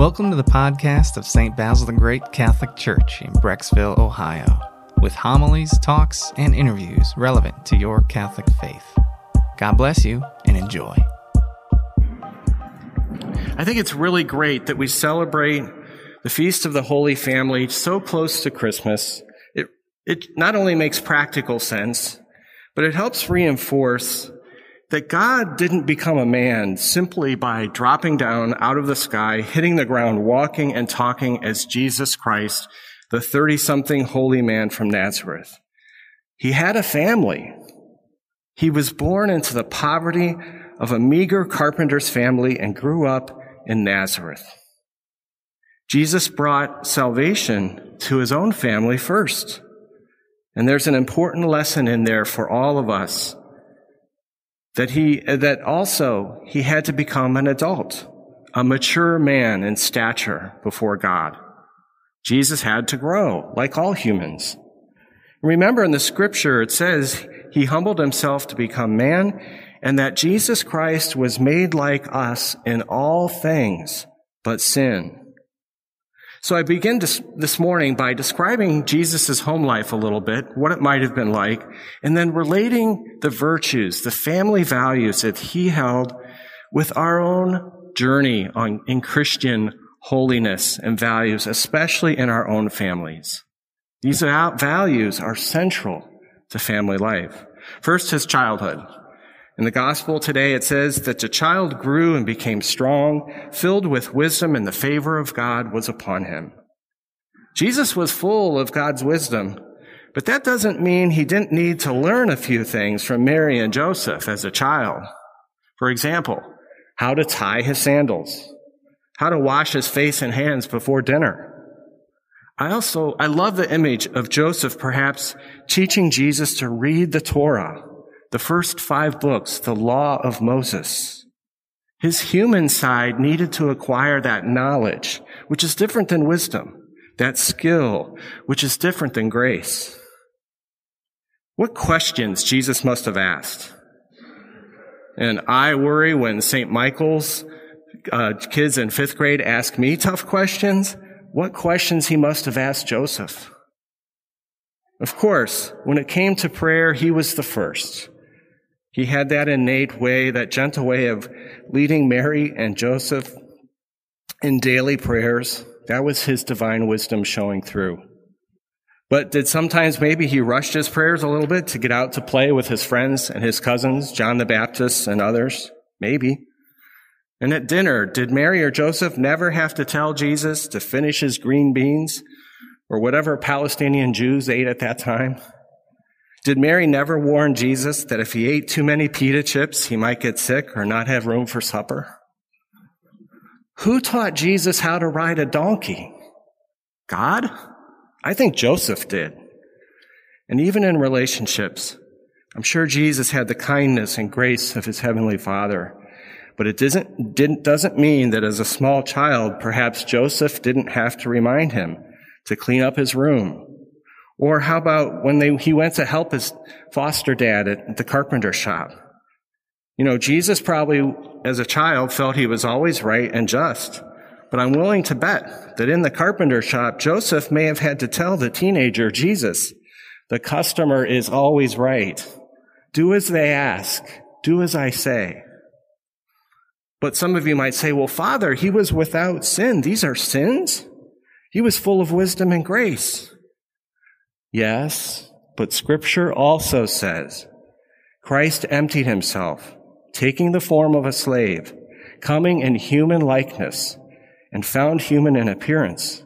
Welcome to the podcast of St. Basil the Great Catholic Church in Brecksville, Ohio, with homilies, talks, and interviews relevant to your Catholic faith. God bless you and enjoy. I think it's really great that we celebrate the Feast of the Holy Family so close to Christmas. It, it not only makes practical sense, but it helps reinforce that God didn't become a man simply by dropping down out of the sky, hitting the ground, walking and talking as Jesus Christ, the 30 something holy man from Nazareth. He had a family. He was born into the poverty of a meager carpenter's family and grew up in Nazareth. Jesus brought salvation to his own family first. And there's an important lesson in there for all of us that he, that also he had to become an adult, a mature man in stature before God. Jesus had to grow like all humans. Remember in the scripture, it says he humbled himself to become man and that Jesus Christ was made like us in all things but sin. So I begin this, morning by describing Jesus' home life a little bit, what it might have been like, and then relating the virtues, the family values that he held with our own journey on, in Christian holiness and values, especially in our own families. These values are central to family life. First, his childhood. In the gospel today, it says that the child grew and became strong, filled with wisdom, and the favor of God was upon him. Jesus was full of God's wisdom, but that doesn't mean he didn't need to learn a few things from Mary and Joseph as a child. For example, how to tie his sandals, how to wash his face and hands before dinner. I also, I love the image of Joseph perhaps teaching Jesus to read the Torah the first five books, the law of Moses. His human side needed to acquire that knowledge, which is different than wisdom, that skill, which is different than grace. What questions Jesus must have asked? And I worry when St. Michael's uh, kids in fifth grade ask me tough questions, what questions he must have asked Joseph. Of course, when it came to prayer, he was the first. He had that innate way, that gentle way of leading Mary and Joseph in daily prayers. That was his divine wisdom showing through. But did sometimes maybe he rushed his prayers a little bit to get out to play with his friends and his cousins, John the Baptist and others? Maybe. And at dinner, did Mary or Joseph never have to tell Jesus to finish his green beans or whatever Palestinian Jews ate at that time? Did Mary never warn Jesus that if he ate too many pita chips, he might get sick or not have room for supper? Who taught Jesus how to ride a donkey? God? I think Joseph did. And even in relationships, I'm sure Jesus had the kindness and grace of his heavenly father. But it doesn't, didn't, doesn't mean that as a small child, perhaps Joseph didn't have to remind him to clean up his room or how about when they, he went to help his foster dad at the carpenter shop? You know, Jesus probably, as a child, felt he was always right and just. But I'm willing to bet that in the carpenter shop, Joseph may have had to tell the teenager, Jesus, the customer is always right. Do as they ask. Do as I say. But some of you might say, well, Father, he was without sin. These are sins? He was full of wisdom and grace. Yes, but scripture also says Christ emptied himself, taking the form of a slave, coming in human likeness, and found human in appearance.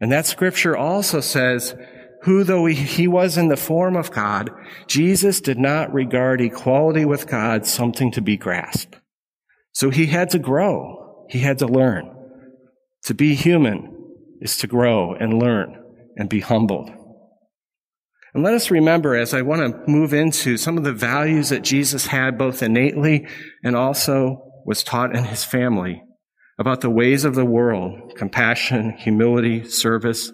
And that scripture also says, who though he was in the form of God, Jesus did not regard equality with God something to be grasped. So he had to grow. He had to learn. To be human is to grow and learn and be humbled. And let us remember as I want to move into some of the values that Jesus had both innately and also was taught in his family about the ways of the world, compassion, humility, service,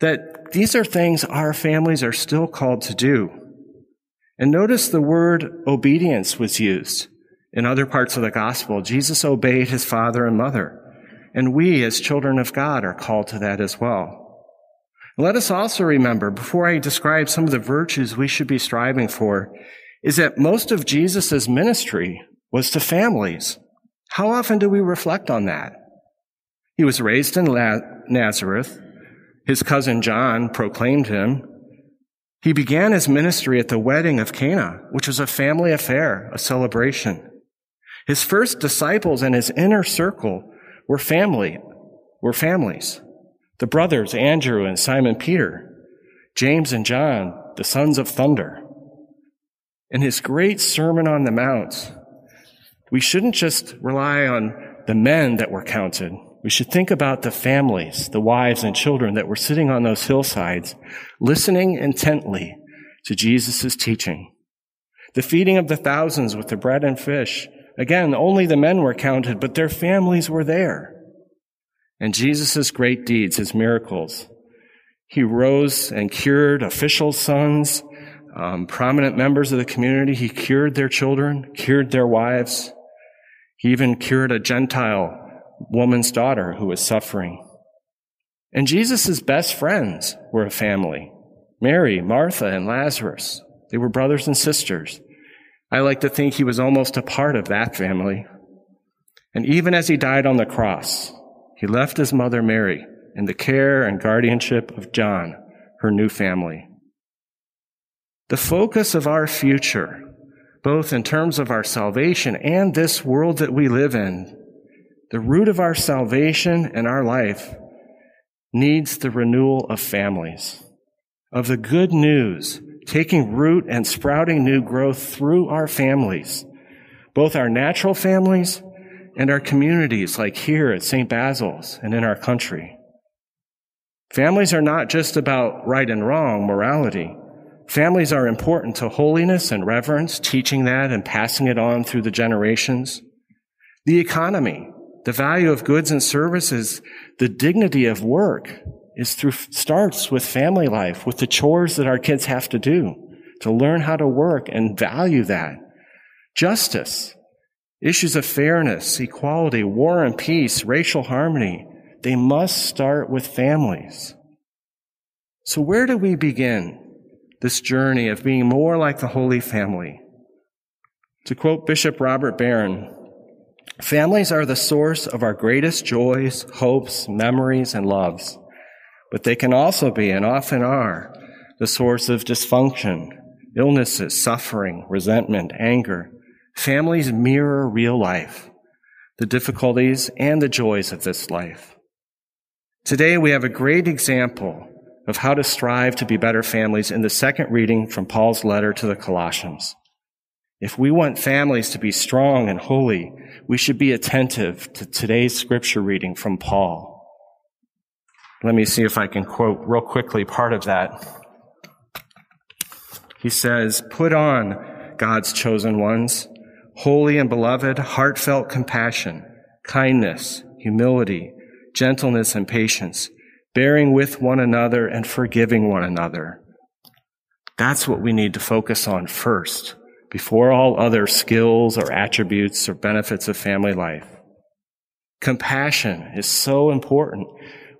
that these are things our families are still called to do. And notice the word obedience was used in other parts of the gospel. Jesus obeyed his father and mother. And we, as children of God, are called to that as well. Let us also remember, before I describe some of the virtues we should be striving for, is that most of Jesus' ministry was to families. How often do we reflect on that? He was raised in Nazareth. His cousin John proclaimed him. He began his ministry at the wedding of Cana, which was a family affair, a celebration. His first disciples and his inner circle were family, were families. The brothers Andrew and Simon Peter, James and John, the sons of thunder. In his great Sermon on the Mount, we shouldn't just rely on the men that were counted. We should think about the families, the wives and children that were sitting on those hillsides, listening intently to Jesus' teaching. The feeding of the thousands with the bread and fish. Again, only the men were counted, but their families were there. And Jesus' great deeds, his miracles. He rose and cured officials' sons, um, prominent members of the community. He cured their children, cured their wives. He even cured a Gentile woman's daughter who was suffering. And Jesus' best friends were a family. Mary, Martha, and Lazarus. They were brothers and sisters. I like to think he was almost a part of that family. And even as he died on the cross, he left his mother Mary in the care and guardianship of John, her new family. The focus of our future both in terms of our salvation and this world that we live in. The root of our salvation and our life needs the renewal of families, of the good news taking root and sprouting new growth through our families, both our natural families and our communities like here at St. Basil's and in our country. Families are not just about right and wrong morality. Families are important to holiness and reverence, teaching that and passing it on through the generations. The economy, the value of goods and services, the dignity of work is through, starts with family life, with the chores that our kids have to do, to learn how to work and value that. Justice, issues of fairness, equality, war and peace, racial harmony, they must start with families. So where do we begin? this journey of being more like the Holy Family. To quote Bishop Robert Barron, families are the source of our greatest joys, hopes, memories, and loves, but they can also be, and often are, the source of dysfunction, illnesses, suffering, resentment, anger. Families mirror real life, the difficulties and the joys of this life. Today we have a great example of how to strive to be better families in the second reading from Paul's letter to the Colossians. If we want families to be strong and holy, we should be attentive to today's scripture reading from Paul. Let me see if I can quote real quickly part of that. He says, Put on God's chosen ones, holy and beloved, heartfelt compassion, kindness, humility, gentleness, and patience bearing with one another and forgiving one another. That's what we need to focus on first, before all other skills or attributes or benefits of family life. Compassion is so important.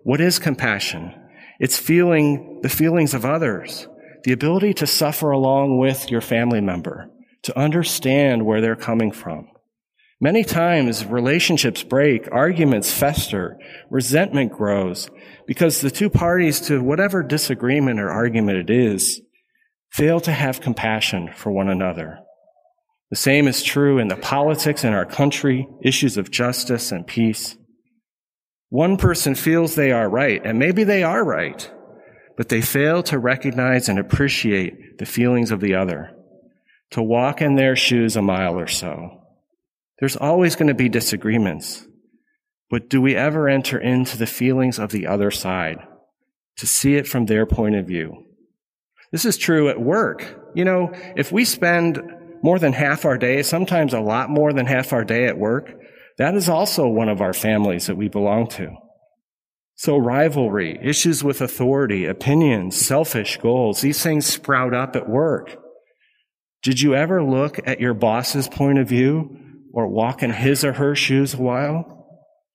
What is compassion? It's feeling the feelings of others, the ability to suffer along with your family member, to understand where they're coming from. Many times relationships break, arguments fester, resentment grows, because the two parties to whatever disagreement or argument it is fail to have compassion for one another. The same is true in the politics in our country, issues of justice and peace. One person feels they are right, and maybe they are right, but they fail to recognize and appreciate the feelings of the other, to walk in their shoes a mile or so. There's always going to be disagreements. But do we ever enter into the feelings of the other side to see it from their point of view? This is true at work. You know, if we spend more than half our day, sometimes a lot more than half our day at work, that is also one of our families that we belong to. So rivalry, issues with authority, opinions, selfish goals, these things sprout up at work. Did you ever look at your boss's point of view or walk in his or her shoes a while?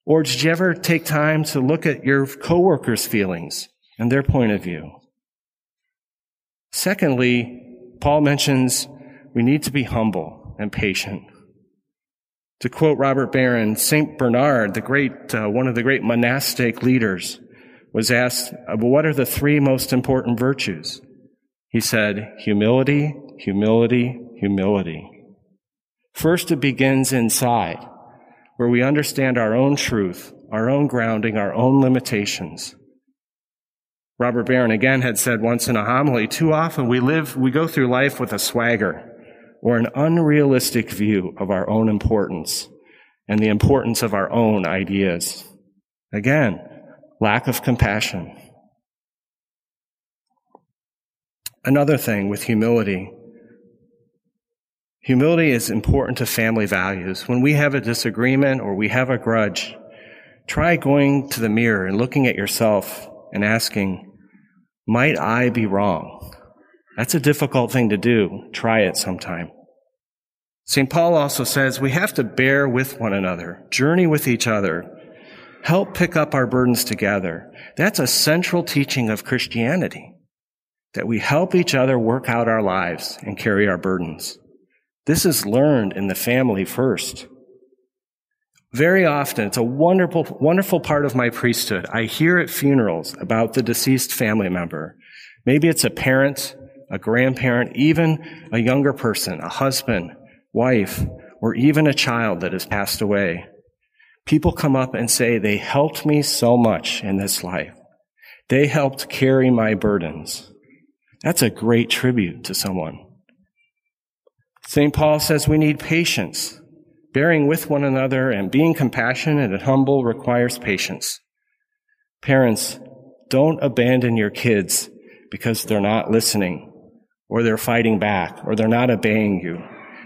Or did you ever take time to look at your coworkers' feelings and their point of view? Secondly, Paul mentions we need to be humble and patient. To quote Robert Barron, St. Bernard, the great, uh, one of the great monastic leaders, was asked, what are the three most important virtues? He said, humility, humility, humility. First, it begins inside, where we understand our own truth, our own grounding, our own limitations. Robert Barron again had said once in a homily, too often we live, we go through life with a swagger or an unrealistic view of our own importance and the importance of our own ideas. Again, lack of compassion. Another thing with humility. Humility is important to family values. When we have a disagreement or we have a grudge, try going to the mirror and looking at yourself and asking, might I be wrong? That's a difficult thing to do. Try it sometime. St. Paul also says we have to bear with one another, journey with each other, help pick up our burdens together. That's a central teaching of Christianity, that we help each other work out our lives and carry our burdens. This is learned in the family first. Very often, it's a wonderful, wonderful part of my priesthood. I hear at funerals about the deceased family member. Maybe it's a parent a grandparent, even a younger person, a husband, wife, or even a child that has passed away. People come up and say, they helped me so much in this life. They helped carry my burdens. That's a great tribute to someone. St. Paul says we need patience. Bearing with one another and being compassionate and humble requires patience. Parents, don't abandon your kids because they're not listening or they're fighting back, or they're not obeying you.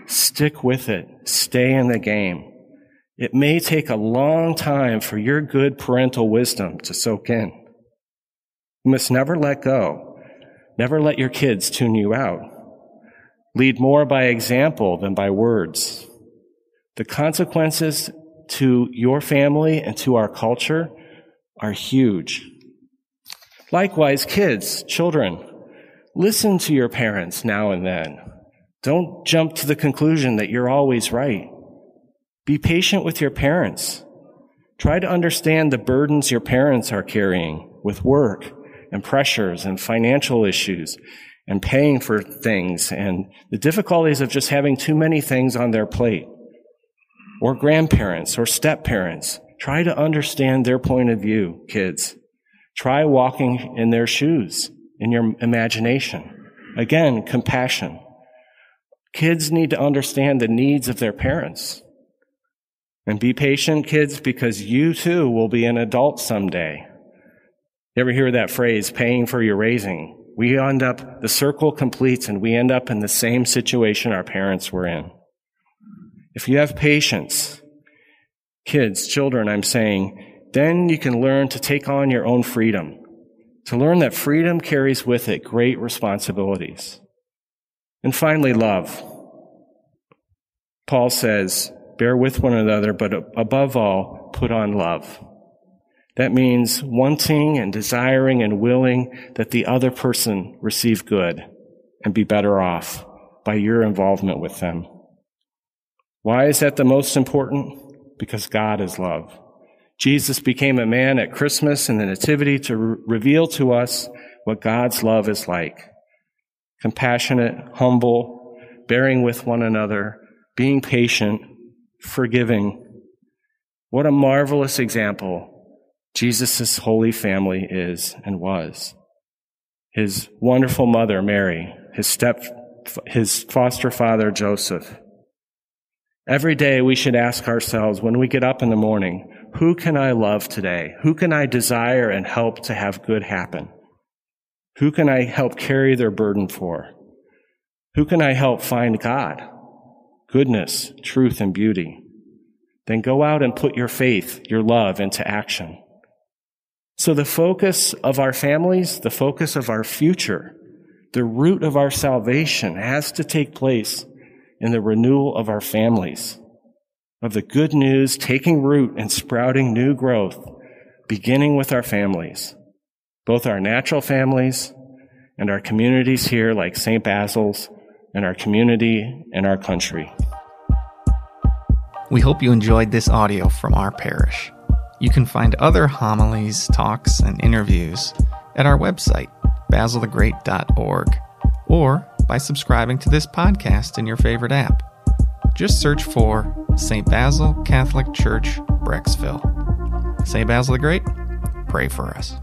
Stick with it. Stay in the game. It may take a long time for your good parental wisdom to soak in. You must never let go. Never let your kids tune you out. Lead more by example than by words. The consequences to your family and to our culture are huge. Likewise, kids, children, Listen to your parents now and then. Don't jump to the conclusion that you're always right. Be patient with your parents. Try to understand the burdens your parents are carrying with work and pressures and financial issues and paying for things and the difficulties of just having too many things on their plate. Or grandparents or step parents. Try to understand their point of view, kids. Try walking in their shoes in your imagination. Again, compassion. Kids need to understand the needs of their parents. And be patient, kids, because you too will be an adult someday. You ever hear that phrase, paying for your raising? We end up, the circle completes and we end up in the same situation our parents were in. If you have patience, kids, children, I'm saying, then you can learn to take on your own freedom to learn that freedom carries with it great responsibilities. And finally, love. Paul says, bear with one another, but above all, put on love. That means wanting and desiring and willing that the other person receive good and be better off by your involvement with them. Why is that the most important? Because God is love. Jesus became a man at Christmas and the Nativity to re- reveal to us what God's love is like. Compassionate, humble, bearing with one another, being patient, forgiving. What a marvelous example Jesus' holy family is and was. His wonderful mother, Mary, his step, his foster father, Joseph. Every day we should ask ourselves when we get up in the morning, who can I love today? Who can I desire and help to have good happen? Who can I help carry their burden for? Who can I help find God, goodness, truth, and beauty? Then go out and put your faith, your love into action. So the focus of our families, the focus of our future, the root of our salvation has to take place in the renewal of our families. of the good news taking root and sprouting new growth, beginning with our families, both our natural families and our communities here like St. Basil's and our community and our country. We hope you enjoyed this audio from our parish. You can find other homilies, talks, and interviews at our website, basilthegreat.org, or by subscribing to this podcast in your favorite app. Just search for St. Basil Catholic Church, Brecksville. St. Basil the Great, pray for us.